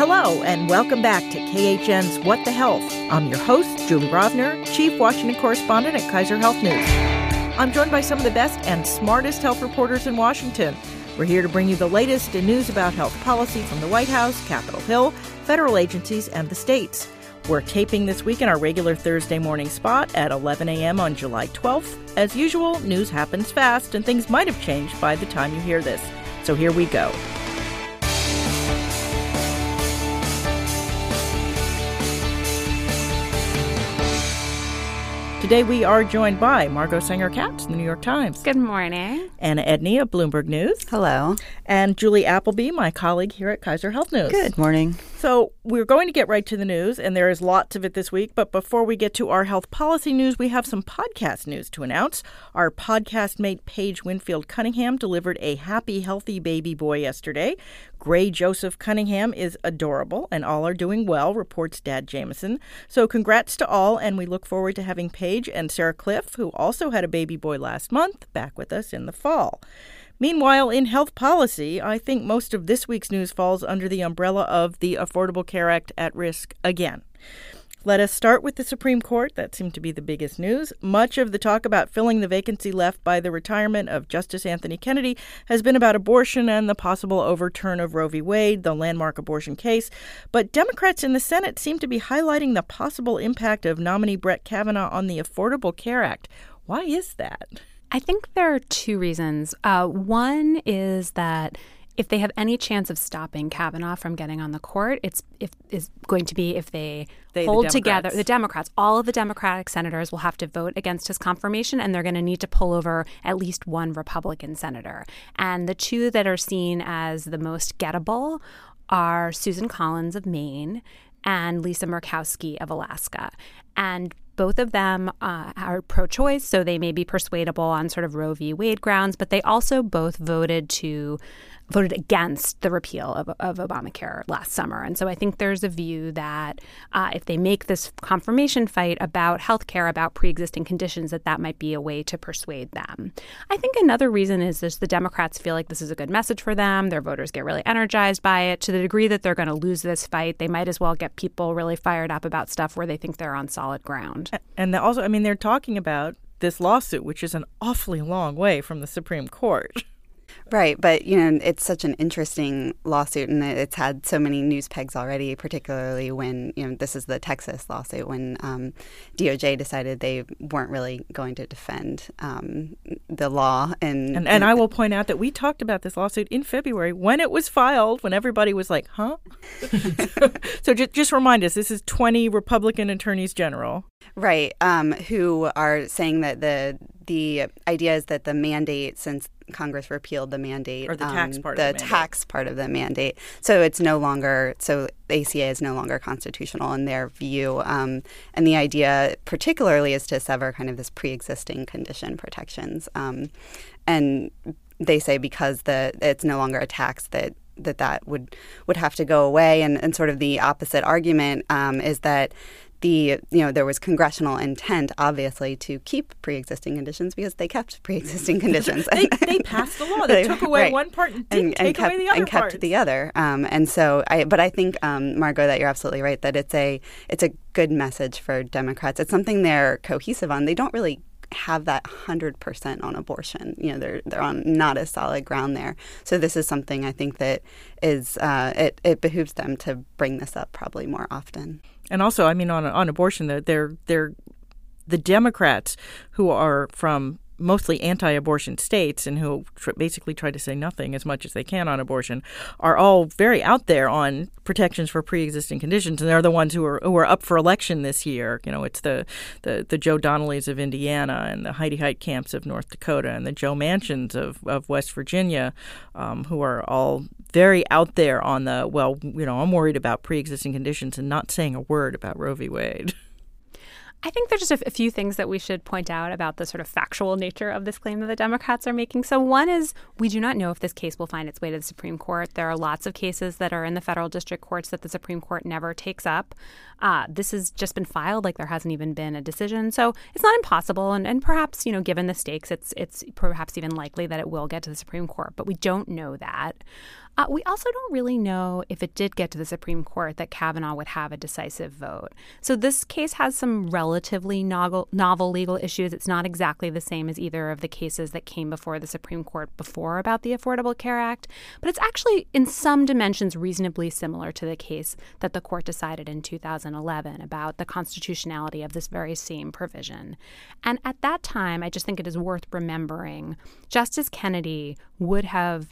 Hello, and welcome back to KHN's What the Health. I'm your host, Julie Rovner, Chief Washington Correspondent at Kaiser Health News. I'm joined by some of the best and smartest health reporters in Washington. We're here to bring you the latest in news about health policy from the White House, Capitol Hill, federal agencies, and the states. We're taping this week in our regular Thursday morning spot at 11 a.m. on July 12th. As usual, news happens fast, and things might have changed by the time you hear this. So here we go. Today we are joined by Margot Sanger Katz, the New York Times. Good morning. Anna Edney of Bloomberg News. Hello. And Julie Appleby, my colleague here at Kaiser Health News. Good morning. So, we're going to get right to the news, and there is lots of it this week. But before we get to our health policy news, we have some podcast news to announce. Our podcast mate, Paige Winfield Cunningham, delivered a happy, healthy baby boy yesterday. Gray Joseph Cunningham is adorable, and all are doing well, reports Dad Jameson. So, congrats to all, and we look forward to having Paige and Sarah Kliff, who also had a baby boy last month, back with us in the fall. Meanwhile, in health policy, I think most of this week's news falls under the umbrella of the Affordable Care Act at risk again. Let us start with the Supreme Court. That seemed to be the biggest news. Much of the talk about filling the vacancy left by the retirement of Justice Anthony Kennedy has been about abortion and the possible overturn of Roe v. Wade, the landmark abortion case. But Democrats in the Senate seem to be highlighting the possible impact of nominee Brett Kavanaugh on the Affordable Care Act. Why is that? I think there are two reasons. Uh, one is that if they have any chance of stopping Kavanaugh from getting on the court, it's if is going to be if they, they hold the together the Democrats. All of the Democratic senators will have to vote against his confirmation, and they're going to need to pull over at least one Republican senator. And the two that are seen as the most gettable are Susan Collins of Maine and Lisa Murkowski of Alaska. And both of them uh, are pro choice, so they may be persuadable on sort of Roe v. Wade grounds, but they also both voted to voted against the repeal of, of Obamacare last summer. And so I think there's a view that uh, if they make this confirmation fight about health care, about pre existing conditions, that that might be a way to persuade them. I think another reason is just the Democrats feel like this is a good message for them. Their voters get really energized by it. To the degree that they're going to lose this fight, they might as well get people really fired up about stuff where they think they're on solid ground. And also, I mean, they're talking about this lawsuit, which is an awfully long way from the Supreme Court. Right, but you know, it's such an interesting lawsuit, and it's had so many news pegs already. Particularly when you know this is the Texas lawsuit, when um, DOJ decided they weren't really going to defend um, the law, and, and and I will point out that we talked about this lawsuit in February when it was filed, when everybody was like, "Huh." so just just remind us, this is twenty Republican attorneys general, right, um, who are saying that the the idea is that the mandate, since Congress repealed the mandate, or the tax um, part, the, of the tax part of the mandate, so it's no longer so ACA is no longer constitutional in their view, um, and the idea, particularly, is to sever kind of this pre-existing condition protections, um, and they say because the it's no longer a tax that that that would would have to go away, and, and sort of the opposite argument um, is that the you know there was congressional intent obviously to keep pre-existing conditions because they kept pre-existing conditions they, they, passed the law they took away right. one part and didn't and, take and kept, away the other and kept parts. the other um, and so I but I think um, Margot that you're absolutely right that it's a it's a good message for Democrats it's something they're cohesive on they don't really have that 100% on abortion. You know, they're they're on not a solid ground there. So this is something I think that is uh, it it behooves them to bring this up probably more often. And also, I mean, on on abortion, they're they're the Democrats who are from mostly anti-abortion states and who tr- basically try to say nothing as much as they can on abortion are all very out there on protections for pre-existing conditions. And they're the ones who are who are up for election this year. You know it's the the, the Joe Donnellys of Indiana and the Heidi Heitkamps of North Dakota and the Joe Manchins of, of West Virginia um, who are all very out there on the well you know I'm worried about pre-existing conditions and not saying a word about Roe v Wade I think there's just a, few things that we should point out about the sort of factual nature of this claim that the Democrats are making. So, one is we do not know if this case will find its way to the Supreme Court. There are lots of cases that are in the federal district courts that the Supreme Court never takes up. Uh, this has just been filed, like there hasn't even been a decision. So, it's not impossible. And, and perhaps, you know, given the stakes, it's, it's perhaps even likely that it will get to the Supreme Court. But we don't know that. Uh, we also don't really know if it did get to the Supreme Court that Kavanaugh would have a decisive vote. So this case has some relatively novel, novel legal issues. It's not exactly the same as either of the cases that came before the Supreme Court before about the Affordable Care Act, but it's actually in some dimensions reasonably similar to the case that the court decided in 2011 about the constitutionality of this very same provision. And at that time, I just think it is worth remembering Justice Kennedy would have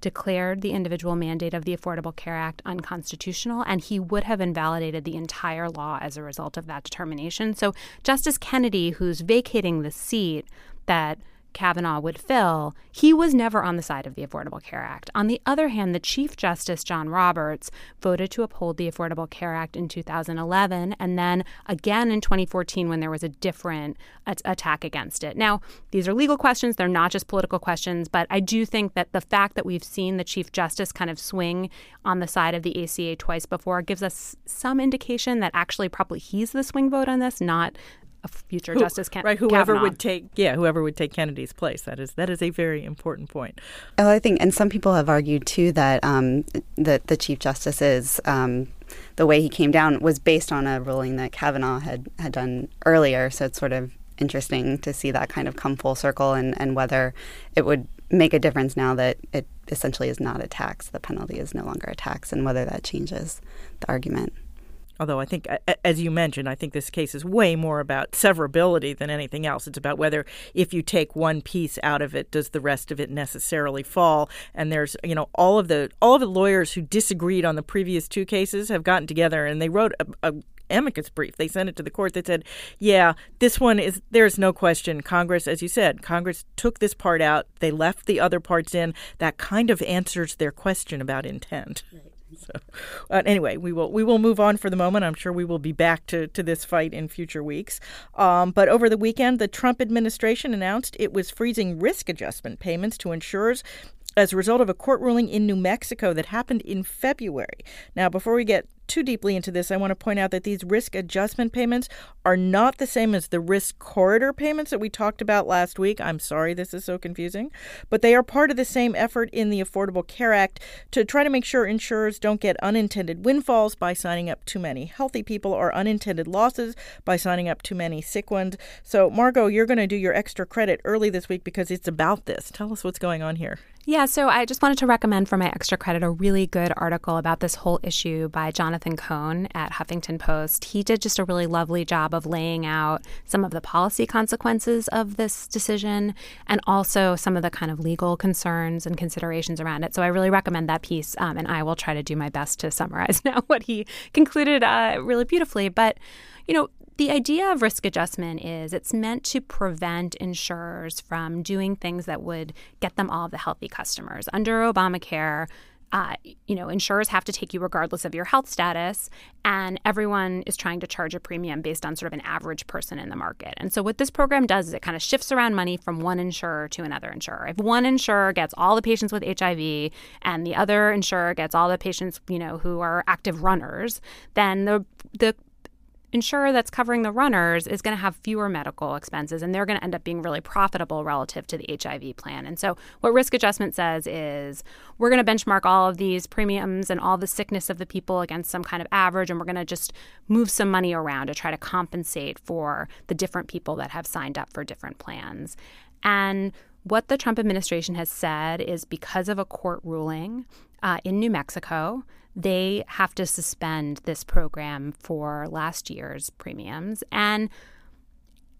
declared the individual mandate of the Affordable Care Act unconstitutional, and he would have invalidated the entire law as a result of that determination. So, Justice Kennedy, who's vacating the seat that Kavanaugh would fill, he was never on the side of the Affordable Care Act. On the other hand, the Chief Justice, John Roberts, voted to uphold the Affordable Care Act in 2011 and then again in 2014 when there was a different attack against it. Now, these are legal questions, they're not just political questions, but I do think that the fact that we've seen the Chief Justice kind of swing on the side of the ACA twice before gives us some indication that actually probably he's the swing vote on this, not a future Who, Justice Ken- right? Whoever Kavanaugh. would take, yeah, whoever would take Kennedy's place. That is that is a very important point. Oh, I think, and some people have argued too that um, that the Chief Justice's um, the way he came down was based on a ruling that Kavanaugh had had done earlier. So it's sort of interesting to see that kind of come full circle and, and whether it would make a difference now that it essentially is not a tax. The penalty is no longer a tax, and whether that changes the argument. Although I think, as you mentioned, I think this case is way more about severability than anything else. It's about whether if you take one piece out of it, does the rest of it necessarily fall? And there's, you know, all of the all of the lawyers who disagreed on the previous two cases have gotten together and they wrote a, a amicus brief. They sent it to the court that said, yeah, this one is, there's no question. Congress, as you said, Congress took this part out. They left the other parts in. That kind of answers their question about intent. Right. So, uh, anyway, we will we will move on for the moment. I'm sure we will be back to, to this fight in future weeks. Um, but over the weekend, the Trump administration announced it was freezing risk adjustment payments to insurers as a result of a court ruling in New Mexico that happened in February. Now, before we get too deeply into this, I want to point out that these risk adjustment payments are not the same as the risk corridor payments that we talked about last week. I'm sorry this is so confusing, but they are part of the same effort in the Affordable Care Act to try to make sure insurers don't get unintended windfalls by signing up too many healthy people or unintended losses by signing up too many sick ones. So, Margot, you're going to do your extra credit early this week because it's about this. Tell us what's going on here. Yeah, so I just wanted to recommend for my extra credit a really good article about this whole issue by Jonathan Cohn at Huffington Post. He did just a really lovely job of laying out some of the policy consequences of this decision and also some of the kind of legal concerns and considerations around it. So I really recommend that piece, um, and I will try to do my best to summarize now what he concluded uh, really beautifully. But you know, the idea of risk adjustment is it's meant to prevent insurers from doing things that would get them all the healthy customers. Under Obamacare, uh, you know, insurers have to take you regardless of your health status, and everyone is trying to charge a premium based on sort of an average person in the market. And so, what this program does is it kind of shifts around money from one insurer to another insurer. If one insurer gets all the patients with HIV and the other insurer gets all the patients, you know, who are active runners, then the the insurer that's covering the runners is going to have fewer medical expenses and they're going to end up being really profitable relative to the HIV plan. And so, what risk adjustment says is we're going to benchmark all of these premiums and all the sickness of the people against some kind of average, and we're going to just move some money around to try to compensate for the different people that have signed up for different plans. And what the Trump administration has said is because of a court ruling uh, in New Mexico, they have to suspend this program for last year's premiums. And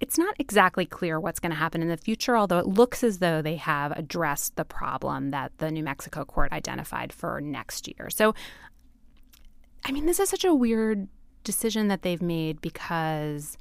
it's not exactly clear what's going to happen in the future, although it looks as though they have addressed the problem that the New Mexico court identified for next year. So, I mean, this is such a weird decision that they've made because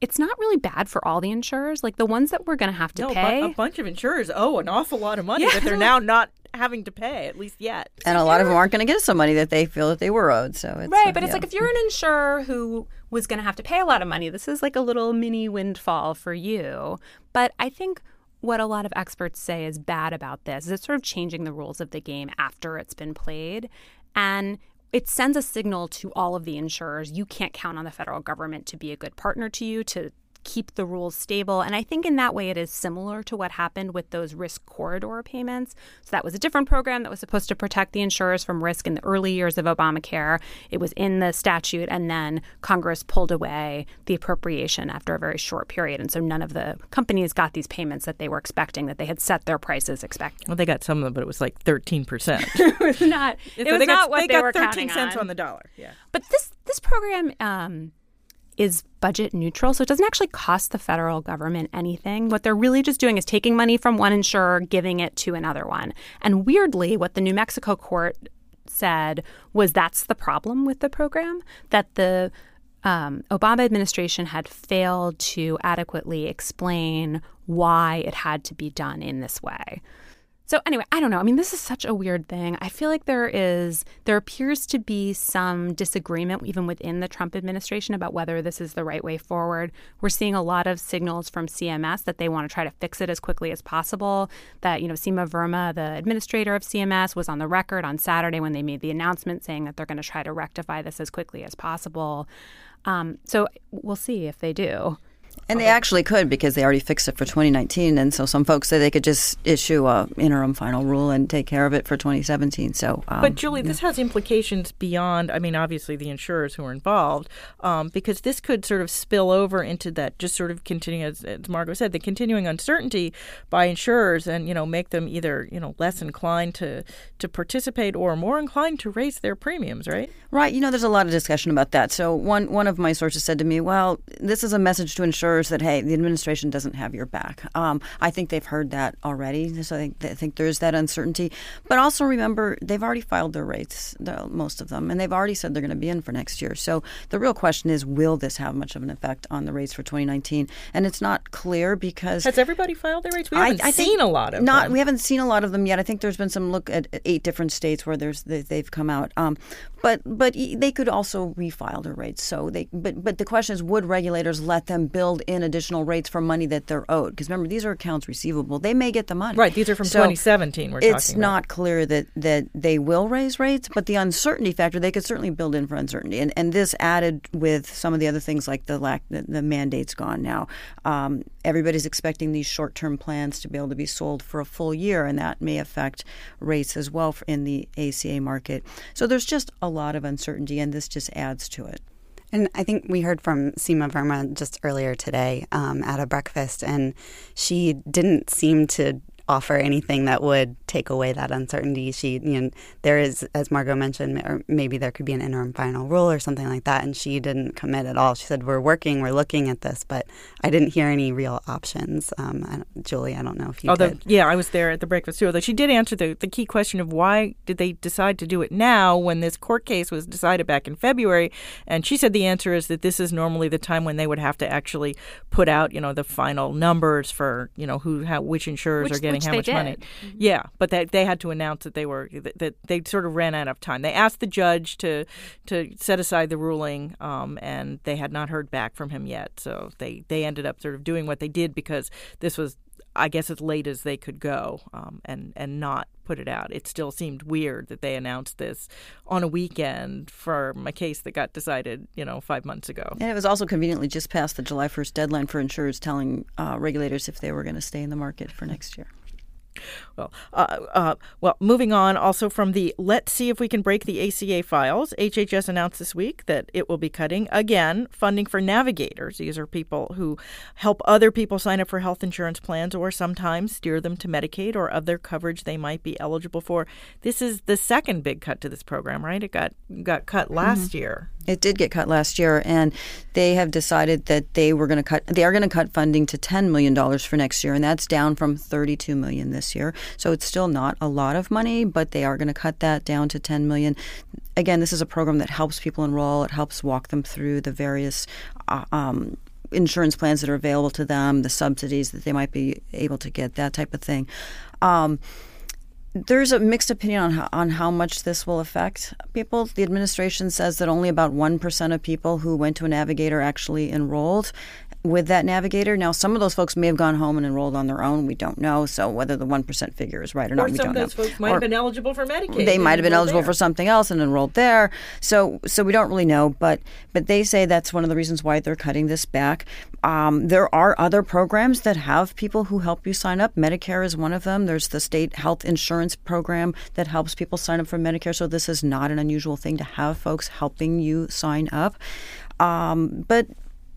it's not really bad for all the insurers. Like the ones that we're going to have to no, pay. a bunch of insurers owe an awful lot of money yeah. that they're now not having to pay, at least yet. And a lot of them aren't going to get some money that they feel that they were owed. So it's, right, uh, but it's yeah. like if you're an insurer who was going to have to pay a lot of money, this is like a little mini windfall for you. But I think what a lot of experts say is bad about this is it's sort of changing the rules of the game after it's been played. And it sends a signal to all of the insurers you can't count on the federal government to be a good partner to you to keep the rules stable. And I think in that way it is similar to what happened with those risk corridor payments. So that was a different program that was supposed to protect the insurers from risk in the early years of Obamacare. It was in the statute, and then Congress pulled away the appropriation after a very short period. And so none of the companies got these payments that they were expecting, that they had set their prices expecting. Well, they got some of them, but it was like 13%. it was not, it was they not got, what they they, were 13 counting cents on. on the dollar. Yeah. But this this program um, is budget neutral, so it doesn't actually cost the federal government anything. What they're really just doing is taking money from one insurer, giving it to another one. And weirdly, what the New Mexico court said was that's the problem with the program that the um, Obama administration had failed to adequately explain why it had to be done in this way. So anyway, I don't know. I mean, this is such a weird thing. I feel like there is there appears to be some disagreement even within the Trump administration about whether this is the right way forward. We're seeing a lot of signals from CMS that they want to try to fix it as quickly as possible. That, you know, Seema Verma, the administrator of CMS, was on the record on Saturday when they made the announcement saying that they're going to try to rectify this as quickly as possible. Um, so we'll see if they do. And they actually could because they already fixed it for 2019. And so some folks say they could just issue a interim final rule and take care of it for 2017. So, um, But Julie, this has implications beyond. I mean, obviously the insurers who are involved, um, because this could sort of spill over into that just sort of continuing, as, as Margot said, the continuing uncertainty by insurers, and you know, make them either you know less inclined to to participate or more inclined to raise their premiums, right? Right. You know, there's a lot of discussion about that. So one one of my sources said to me, "Well, this is a message to insurers that hey, the administration doesn't have your back." Um, I think they've heard that already. So I think, I think there's that uncertainty. But also remember, they've already filed their rates, the, most of them, and they've already said they're going to be in for next year. So the real question is, will this have much of an effect on the rates for 2019? And it's not clear because Has everybody filed their rates? We haven't I, I seen a lot of not. them. We haven't seen a lot of them yet. I think there's been some look at eight different states where there's they, they've come out. Um, but but they could also refile their rates. So they but but the question is, would regulators let them build in additional rates for money that they're owed? Because remember, these are accounts receivable. They may get the money. Right, these are from So 2017 we're it's talking about. not clear that that they will raise rates, but the uncertainty factor they could certainly build in for uncertainty. And and this added with some of the other things like the lack the, the mandates gone now. Um, everybody's expecting these short term plans to be able to be sold for a full year, and that may affect rates as well in the ACA market. So there's just a lot of uncertainty, and this just adds to it. And I think we heard from Seema Verma just earlier today um, at a breakfast, and she didn't seem to offer anything that would take away that uncertainty. She, you know, there is, as Margot mentioned, or maybe there could be an interim final rule or something like that, and she didn't commit at all. She said, "We're working, we're looking at this," but I didn't hear any real options. Um, I, Julie, I don't know if you Although, did. yeah, I was there at the breakfast too. Although she did answer the, the key question of why did they decide to do it now when this court case was decided back in February, and she said the answer is that this is normally the time when they would have to actually put out, you know, the final numbers for, you know, who, how, which insurers Which- are getting which how they much did. money. Yeah, but they they had to announce that they were that, that they sort of ran out of time. They asked the judge to to set aside the ruling, um, and they had not heard back from him yet. So they they ended up sort of doing what they did because this was. I guess as late as they could go, um, and and not put it out. It still seemed weird that they announced this on a weekend for a case that got decided, you know, five months ago. And it was also conveniently just past the July 1st deadline for insurers telling uh, regulators if they were going to stay in the market for next year. Well, uh, uh, well, moving on. Also from the Let's See If We Can Break the ACA files, HHS announced this week that it will be cutting again funding for navigators. These are people who help other people sign up for health insurance plans or sometimes steer them to Medicaid or other coverage they might be eligible for. This is the second big cut to this program, right? It got got cut last year. It did get cut last year, and they have decided that they were going to cut. They are going to cut funding to ten million dollars for next year, and that's down from thirty-two million this year. So it's still not a lot of money, but they are going to cut that down to ten million. Again, this is a program that helps people enroll. It helps walk them through the various. Uh, um, insurance plans that are available to them, the subsidies that they might be able to get, that type of thing. Um, there's a mixed opinion on how, on how much this will affect people. The administration says that only about 1% of people who went to a navigator actually enrolled. With that navigator. Now, some of those folks may have gone home and enrolled on their own. We don't know. So whether the one percent figure is right or, or not, we some don't know. Some of those folks might Or have been eligible for Medicaid. they might have been eligible there. for something else and enrolled there. So, so we don't really know. But but they say that's one of the reasons why they're cutting this back. Um, there are other programs that have people who help you sign up. Medicare is one of them. There's the state health insurance program that helps people sign up for Medicare. So this is not an unusual thing to have folks helping you sign up. Um, but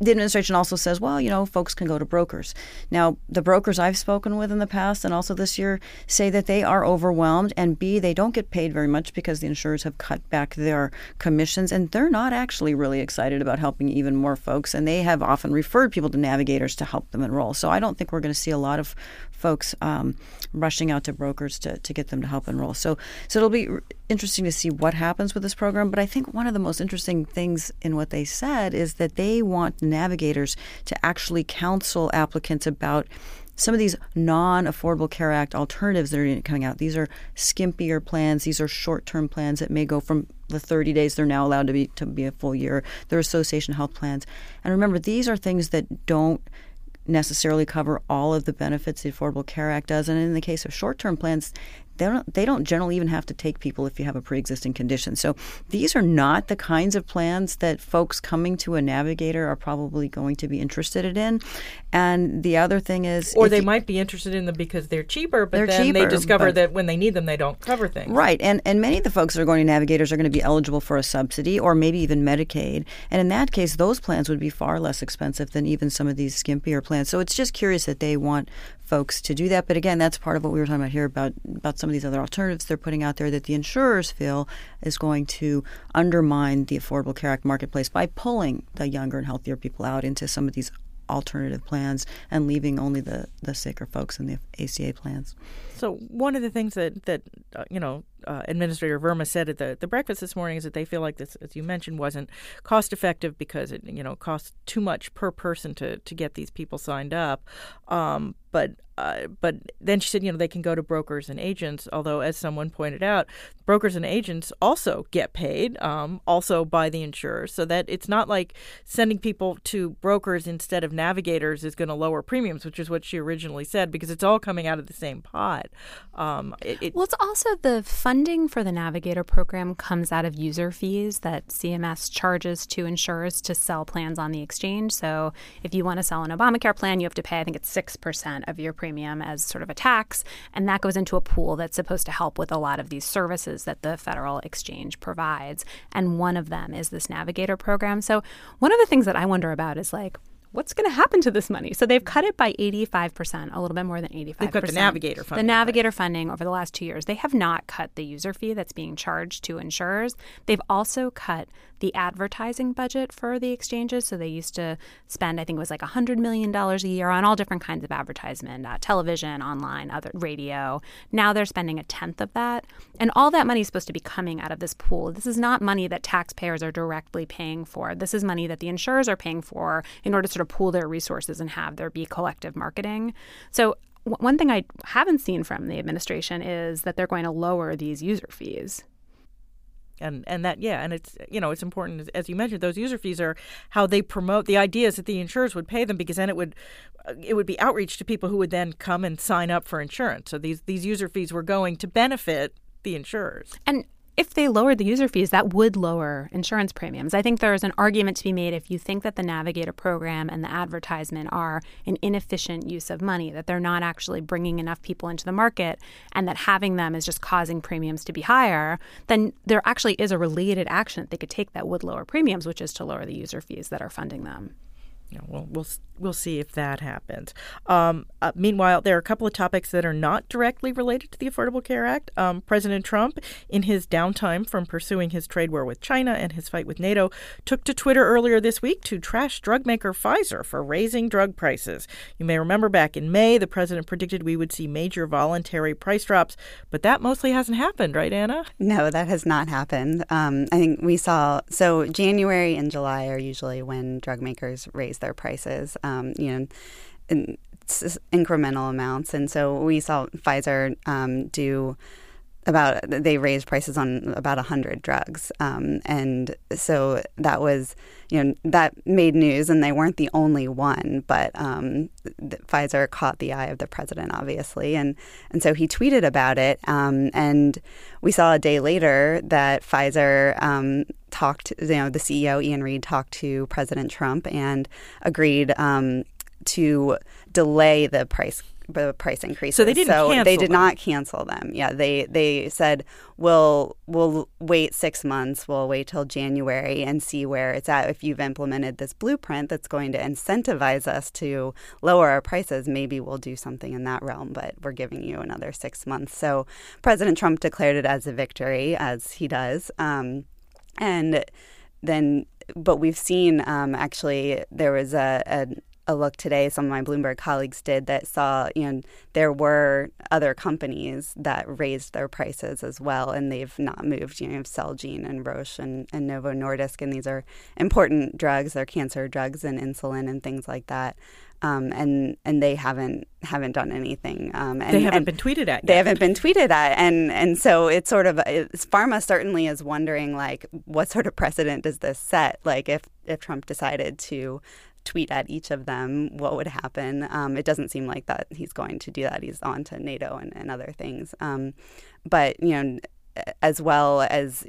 the administration also says, well, you know, folks can go to brokers. Now, the brokers I've spoken with in the past and also this year say that they are overwhelmed, and B, they don't get paid very much because the insurers have cut back their commissions, and they're not actually really excited about helping even more folks, and they have often referred people to navigators to help them enroll. So I don't think we're going to see a lot of folks um, rushing out to brokers to, to get them to help enroll. So, so it'll be interesting to see what happens with this program. But I think one of the most interesting things in what they said is that they want navigators to actually counsel applicants about some of these non-affordable care act alternatives that are coming out these are skimpier plans these are short-term plans that may go from the 30 days they're now allowed to be to be a full year they're association health plans and remember these are things that don't necessarily cover all of the benefits the Affordable Care Act does. And in the case of short-term plans, they don't they don't generally even have to take people if you have a pre-existing condition. So these are not the kinds of plans that folks coming to a navigator are probably going to be interested in. And the other thing is Or they you- might be interested in them because they're cheaper, but They're then they discover that when they need them, they don't cover things. Right, and and many of the folks that are going to navigators are going to be eligible for a subsidy or maybe even Medicaid, and in that case, those plans would be far less expensive than even some of these skimpier plans. So it's just curious that they want folks to do that. But again, that's part of what we were talking about here about about some of these other alternatives they're putting out there that the insurers feel is going to undermine the Affordable Care Act marketplace by pulling the younger and healthier people out into some of these alternative plans and leaving only the the sicker folks in the ACA plans. So one of the things that that uh, you know uh, Administrator Verma said at the the breakfast this morning is that they feel like this, as you mentioned, wasn't cost effective because it you know costs too much per person to to get these people signed up. Um, but uh, but then she said, you know, they can go to brokers and agents. Although, as someone pointed out, brokers and agents also get paid, um, also by the insurer. So that it's not like sending people to brokers instead of navigators is going to lower premiums, which is what she originally said, because it's all coming out of the same pot. Um, it, it, Well, it's also the funding for the Navigator program comes out of user fees that CMS charges to insurers to sell plans on the exchange. So if you want to sell an Obamacare plan, you have to pay, I think it's 6% of your premium as sort of a tax. And that goes into a pool that's supposed to help with a lot of these services that the federal exchange provides. And one of them is this Navigator program. So one of the things that I wonder about is like, what's going to happen to this money? So they've cut it by 85%, a little bit more than 85%. They've cut the Navigator funding. The Navigator funding over the last two years. They have not cut the user fee that's being charged to insurers. They've also cut the advertising budget for the exchanges. So they used to spend, I think it was like $100 million a year on all different kinds of advertisement, uh, television, online, other radio. Now they're spending a tenth of that. And all that money is supposed to be coming out of this pool. This is not money that taxpayers are directly paying for. This is money that the insurers are paying for in order to sort of pool their resources and have there be collective marketing. So one thing I haven't seen from the administration is that they're going to lower these user fees. And and that yeah and it's you know it's important as, you mentioned those user fees are how they promote the ideas that the insurers would pay them because then it would it would be outreach to people who would then come and sign up for insurance. So these these user fees were going to benefit the insurers. And if they lowered the user fees, that would lower insurance premiums. I think there is an argument to be made if you think that the Navigator program and the advertisement are an inefficient use of money, that they're not actually bringing enough people into the market, and that having them is just causing premiums to be higher, then there actually is a related action that they could take that would lower premiums, which is to lower the user fees that are funding them. You we'll we'll we'll see if that happens. Um, uh, meanwhile, there are a couple of topics that are not directly related to the Affordable Care Act. Um, President Trump, in his downtime from pursuing his trade war with China and his fight with NATO, took to Twitter earlier this week to trash drug maker Pfizer for raising drug prices. You may remember back in May, the president predicted we would see major voluntary price drops, but that mostly hasn't happened, right, Anna? No, that has not happened. Um, I think we saw so January and July are usually when drug makers raise their prices. Um, you know, in incremental amounts, and so we saw Pfizer um, do about they raised prices on about 100 drugs. Um, and so that was you know that made news and they weren't the only one but um, Pfizer caught the eye of the president obviously. And and so he tweeted about it um, and we saw a day later that Pfizer um, talked you know the CEO Ian Read talked to President Trump and agreed um, to delay the price the price increases. So they didn't so they did them. not cancel them. Yeah, they they said we'll we'll wait six months. We'll wait till January and see where it's at. If you've implemented this blueprint that's going to incentivize us to lower our prices, maybe we'll do something in that realm. But we're giving you another six months. So President Trump declared it as a victory, as he does, um, and then. But we've seen um, actually there was a, a a look today some of my Bloomberg colleagues did that saw you know there were other companies that raised their prices as well and they've not moved you know you have Celgene and Roche and, and Novo Nordisk and these are important drugs they're cancer drugs and insulin and things like that um, and and they haven't haven't done anything. Um, and, they haven't been tweeted at. They haven't been tweeted at, and and so it's sort of it's, pharma certainly is wondering like what sort of precedent does this set? Like if if Trump decided to tweet at each of them, what would happen? Um, it doesn't seem like that he's going to do that. He's on to NATO and, and other things. Um, but you know, as well as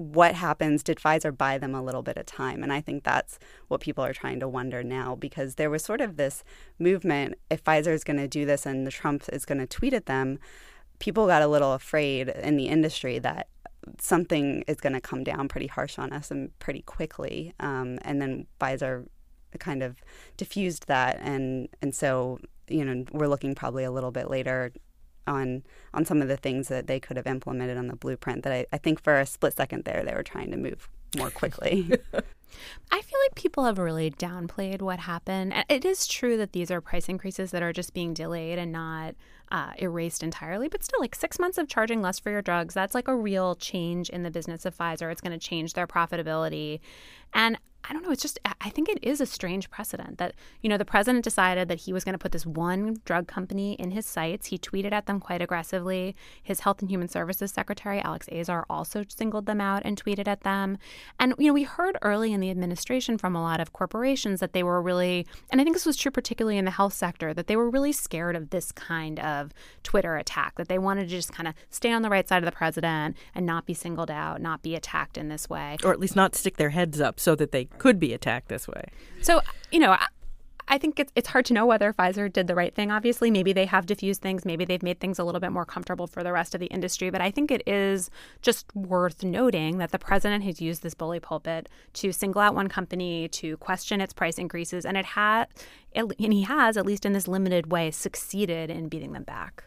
what happens did Pfizer buy them a little bit of time and I think that's what people are trying to wonder now because there was sort of this movement if Pfizer is going to do this and the Trump is going to tweet at them people got a little afraid in the industry that something is going to come down pretty harsh on us and pretty quickly um, and then Pfizer kind of diffused that and and so you know we're looking probably a little bit later on on some of the things that they could have implemented on the blueprint that I, I think for a split second there they were trying to move more quickly. I feel like people have really downplayed what happened. It is true that these are price increases that are just being delayed and not uh, erased entirely, but still, like six months of charging less for your drugs, that's like a real change in the business of Pfizer. It's going to change their profitability. And I don't know. It's just, I think it is a strange precedent that, you know, the president decided that he was going to put this one drug company in his sights. He tweeted at them quite aggressively. His Health and Human Services Secretary, Alex Azar, also singled them out and tweeted at them. And, you know, we heard early in the administration from a lot of corporations that they were really, and I think this was true particularly in the health sector, that they were really scared of this kind of Twitter attack, that they wanted to just kind of stay on the right side of the president and not be singled out, not be attacked in this way. or at least not stick their heads up so that they could be attacked this way. So, you know, I, I think it's, it's hard to know whether Pfizer did the right thing, obviously. Maybe they have diffused things. Maybe they've made things a little bit more comfortable for the rest of the industry. But I think it is just worth noting that the president has used this bully pulpit to single out one company, to question its price increases. And it had, and he has, at least in this limited way, succeeded in beating them back.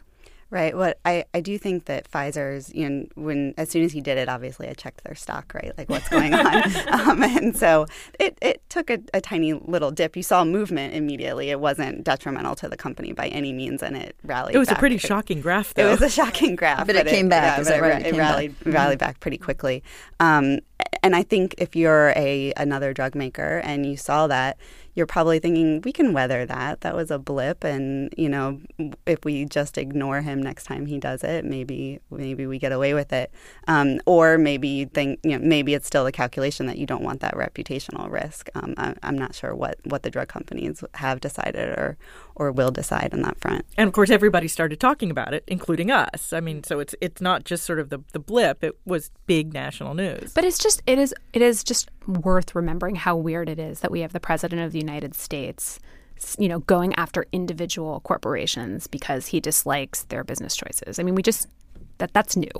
Right. What I, I do think that Pfizer's, you know, when as soon as he did it, obviously I checked their stock, right? Like what's going on. um, and so it, it took a, a tiny little dip. You saw movement immediately. It wasn't detrimental to the company by any means, and it rallied. It was a pretty pretty- shocking graph, though. It was a shocking graph, But it came back, Yeah, is but that it, right? It It, came back. rallied rallied back pretty quickly. Um, and I think if you're a another drug maker and you saw that, you're probably thinking we can weather that. That was a blip, and you know, if we just ignore him next time he does it, maybe maybe we get away with it. Um, or maybe you think you know maybe it's still a calculation that you don't want that reputational risk. Um, I, I'm not sure what what the drug companies have decided or or will decide on that front. and of course, everybody started talking about it, including us. I mean, so it's it's not just sort of the, the blip; it was big national news. But it's just it is it is just worth remembering how weird it is that we have the president of the United States you know going after individual corporations because he dislikes their business choices. I mean, we just that that's new.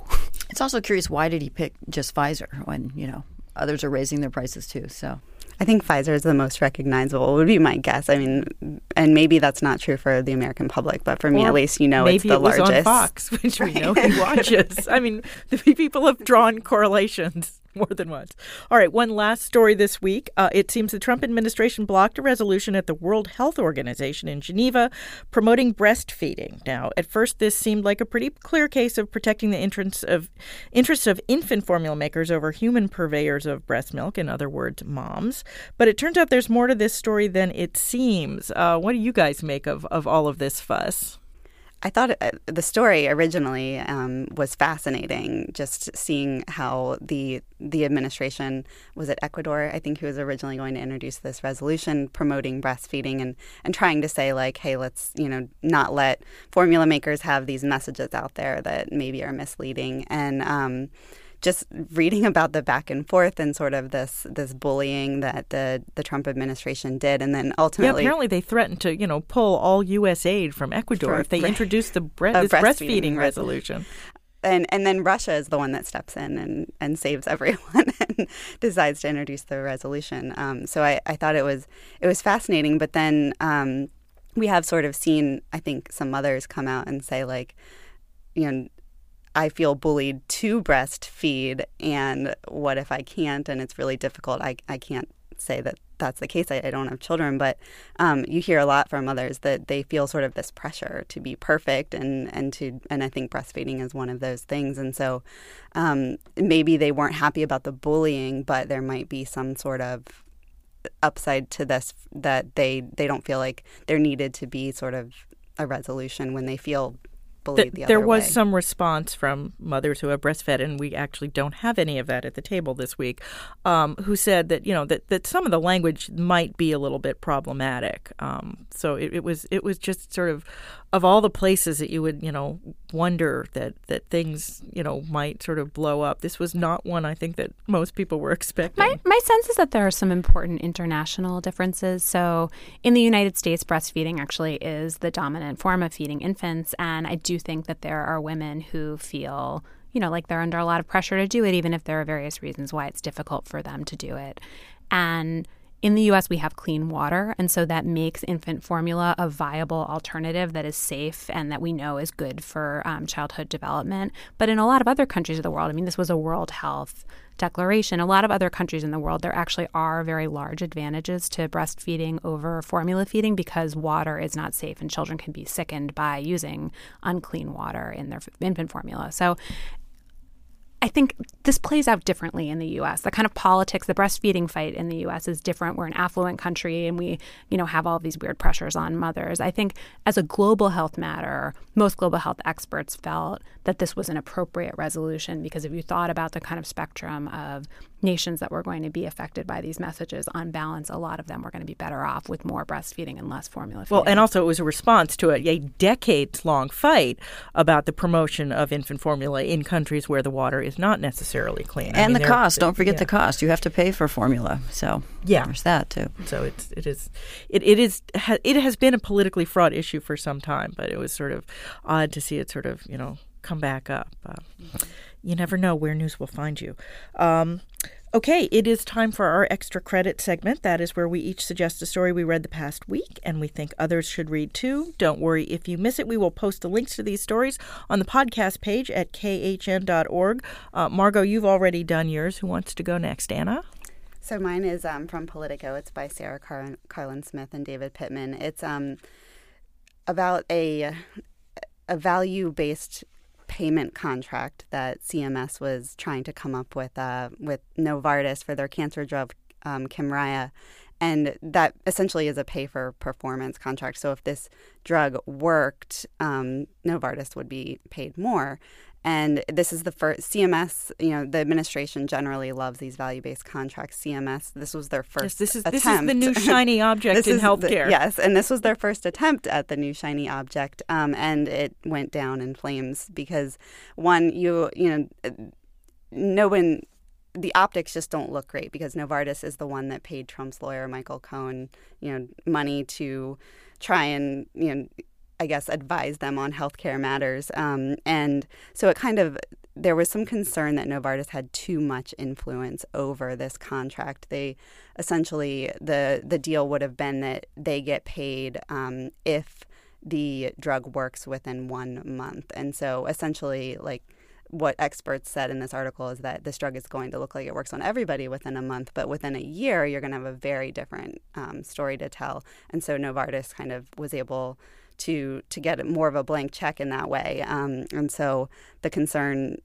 It's also curious why did he pick just Pfizer when you know others are raising their prices too. So I think Pfizer is the most recognizable. Would be my guess. I mean, and maybe that's not true for the American public, but for me at least, you know, it's the it was largest. on Fox, which we know he watches. I mean, the people have drawn correlations more than once. All right, one last story this week. Uh, it seems the Trump administration blocked a resolution at the World Health Organization in Geneva promoting breastfeeding. Now, at first, this seemed like a pretty clear case of protecting the interests of interests of infant formula makers over human purveyors of breast milk. In other words, moms. But it turns out there's more to this story than it seems. Uh, what do you guys make of of all of this fuss? I thought uh, the story originally um, was fascinating. Just seeing how the the administration was at Ecuador, I think, who was originally going to introduce this resolution promoting breastfeeding and and trying to say like, hey, let's you know not let formula makers have these messages out there that maybe are misleading and. Um, just reading about the back and forth and sort of this this bullying that the the Trump administration did, and then ultimately, yeah, apparently they threatened to you know pull all U.S. aid from Ecuador if they right. introduced the bre- breastfeeding, breastfeeding resolution. And and then Russia is the one that steps in and, and saves everyone and decides to introduce the resolution. Um, so I, I thought it was it was fascinating, but then um, we have sort of seen I think some mothers come out and say like, you know I feel bullied to breastfeed, and what if I can't? And it's really difficult. I, I can't say that that's the case. I, I don't have children, but um, you hear a lot from others that they feel sort of this pressure to be perfect, and and to and I think breastfeeding is one of those things. And so um, maybe they weren't happy about the bullying, but there might be some sort of upside to this that they they don't feel like there needed to be sort of a resolution when they feel bullied the, the There was way. some response from mothers who have breastfed, and we actually don't have any of that at the table this week, um, who said that you know that, that some of the language might be a little bit problematic. Um, so it, it was it was just sort of of all the places that you would you know wonder that that things you know might sort of blow up this was not one i think that most people were expecting. My, my sense is that there are some important international differences. So in the united states breastfeeding actually is the dominant form of feeding infants and i do think that there are women who feel you know like they're under a lot of pressure to do it even if there are various reasons why it's difficult for them to do it. And in the US, we have clean water, and so that makes infant formula a viable alternative that is safe and that we know is good for um, childhood development. But in a lot of other countries of the world, I mean, this was a World Health Declaration. A lot of other countries in the world, there actually are very large advantages to breastfeeding over formula feeding because water is not safe and children can be sickened by using unclean water in their infant formula. So I think this plays out differently in the U.S. The kind of politics, the breastfeeding fight in the U.S. is different. We're an affluent country, and we, you know, have all these weird pressures on mothers. I think as a global health matter, most global health experts felt that this was an appropriate resolution because if you thought about the kind of spectrum of nations that were going to be affected by these messages, on balance, a lot of them were going to be better off with more breastfeeding and less formula feeding. Well, and also it was a response to a, a decades long fight about the promotion of infant formula in countries where the water is not necessarily clean. And I mean, the cost. Don't forget yeah. the cost. You have to pay for formula. So yeah, there's that too. So it's it is it, it is it has been a politically fraught issue for some time, but it was sort of odd to see it sort of you know come back up. Uh, you never know where news will find you. Um, okay, it is time for our extra credit segment. That is where we each suggest a story we read the past week and we think others should read too. Don't worry if you miss it. We will post the links to these stories on the podcast page at khn.org. Uh, Margot, you've already done yours. Who wants to go next? Anna? So mine is um, from Politico. It's by Sarah Car- Karlin Smith and David Pittman. It's um, about a a value based payment contract that CMS was trying to come up with uh, with Novartis for their cancer drug um. And that essentially is a pay for performance contract. So if this drug worked, um, Novartis would be paid more. And this is the first CMS. You know, the administration generally loves these value-based contracts. CMS. This was their first. Yes, this is attempt. this is the new shiny object in healthcare. The, yes, and this was their first attempt at the new shiny object, um, and it went down in flames because one, you you know, no one. The optics just don't look great because Novartis is the one that paid Trump's lawyer Michael Cohen, you know, money to try and you know I guess, advise them on healthcare matters. Um, and so it kind of, there was some concern that Novartis had too much influence over this contract. They essentially, the, the deal would have been that they get paid um, if the drug works within one month. And so essentially, like, what experts said in this article is that this drug is going to look like it works on everybody within a month, but within a year, you're going to have a very different um, story to tell. And so Novartis kind of was able to to get more of a blank check in that way. Um, and so the concern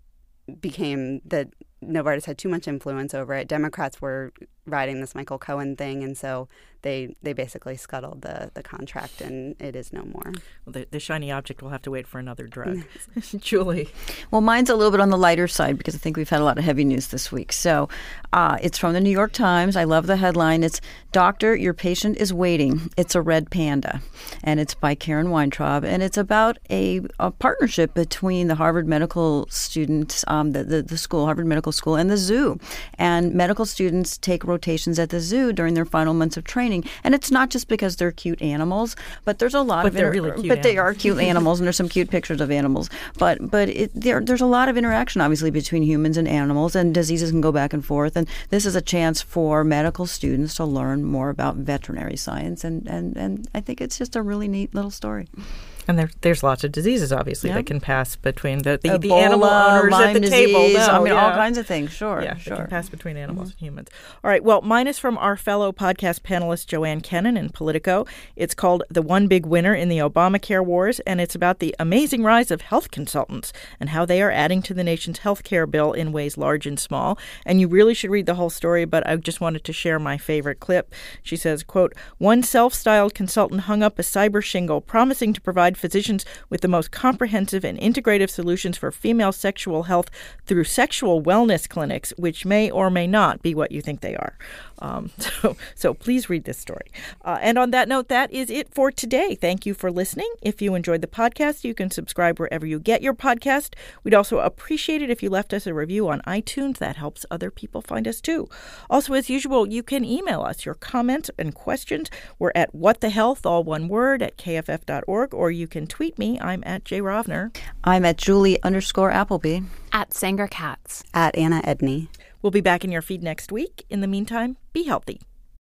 became that Novartis had too much influence over it. Democrats were riding this Michael Cohen thing, and so they they basically scuttled the the contract, and it is no more. Well, the, the shiny object will have to wait for another drug. Julie. Well, mine's a little bit on the lighter side because I think we've had a lot of heavy news this week. So uh, it's from the New York Times. I love the headline. It's Doctor, Your Patient is Waiting. It's a Red Panda. And it's by Karen Weintraub. And it's about a, a partnership between the Harvard Medical students, um, the, the, the school, Harvard Medical School, and the zoo. And medical students take rotations at the zoo during their final months of training. And it's not just because they're cute animals, but there's a lot But of they're really cute But they are cute animals, and there's some cute pictures of animals. But but it, there, there's a lot of interaction, obviously, between humans and animals, and diseases can go back and forth. And this is a chance for medical students to learn more about veterinary science, and and, and I think it's just a really neat little story. And there, there's lots of diseases, obviously, Yeah. that can pass between the, the, the animal owners Lyme at the table. disease, No, I mean, all kinds of things. Sure, Yeah, sure. can pass between mm-hmm. animals and humans. All right. Well, mine is from our fellow podcast panelist Joanne Kenen in Politico. It's called "The One Big Winner in the Obamacare Wars," and it's about the amazing rise of health consultants and how they are adding to the nation's health care bill in ways large and small. And you really should read the whole story, but I just wanted to share my favorite clip. She says, "Quote: One self-styled consultant hung up a cyber shingle promising to provide physicians with the most comprehensive and integrative solutions for female sexual health through sexual wellness clinics, which may or may not be what you think they are. Um, so, so please read this story. Uh, and on that note, that is it for today. Thank you for listening. If you enjoyed the podcast, you can subscribe wherever you get your podcast. We'd also appreciate it if you left us a review on iTunes. That helps other people find us too. Also, as usual, you can email us your comments and questions. We're at what the health, all one word, at kff.org, or you can tweet me. I'm at Jay Rovner. I'm at Julie underscore Appleby. At Sanger-Katz. At Anna Edney. We'll be back in your feed next week. In the meantime, be healthy.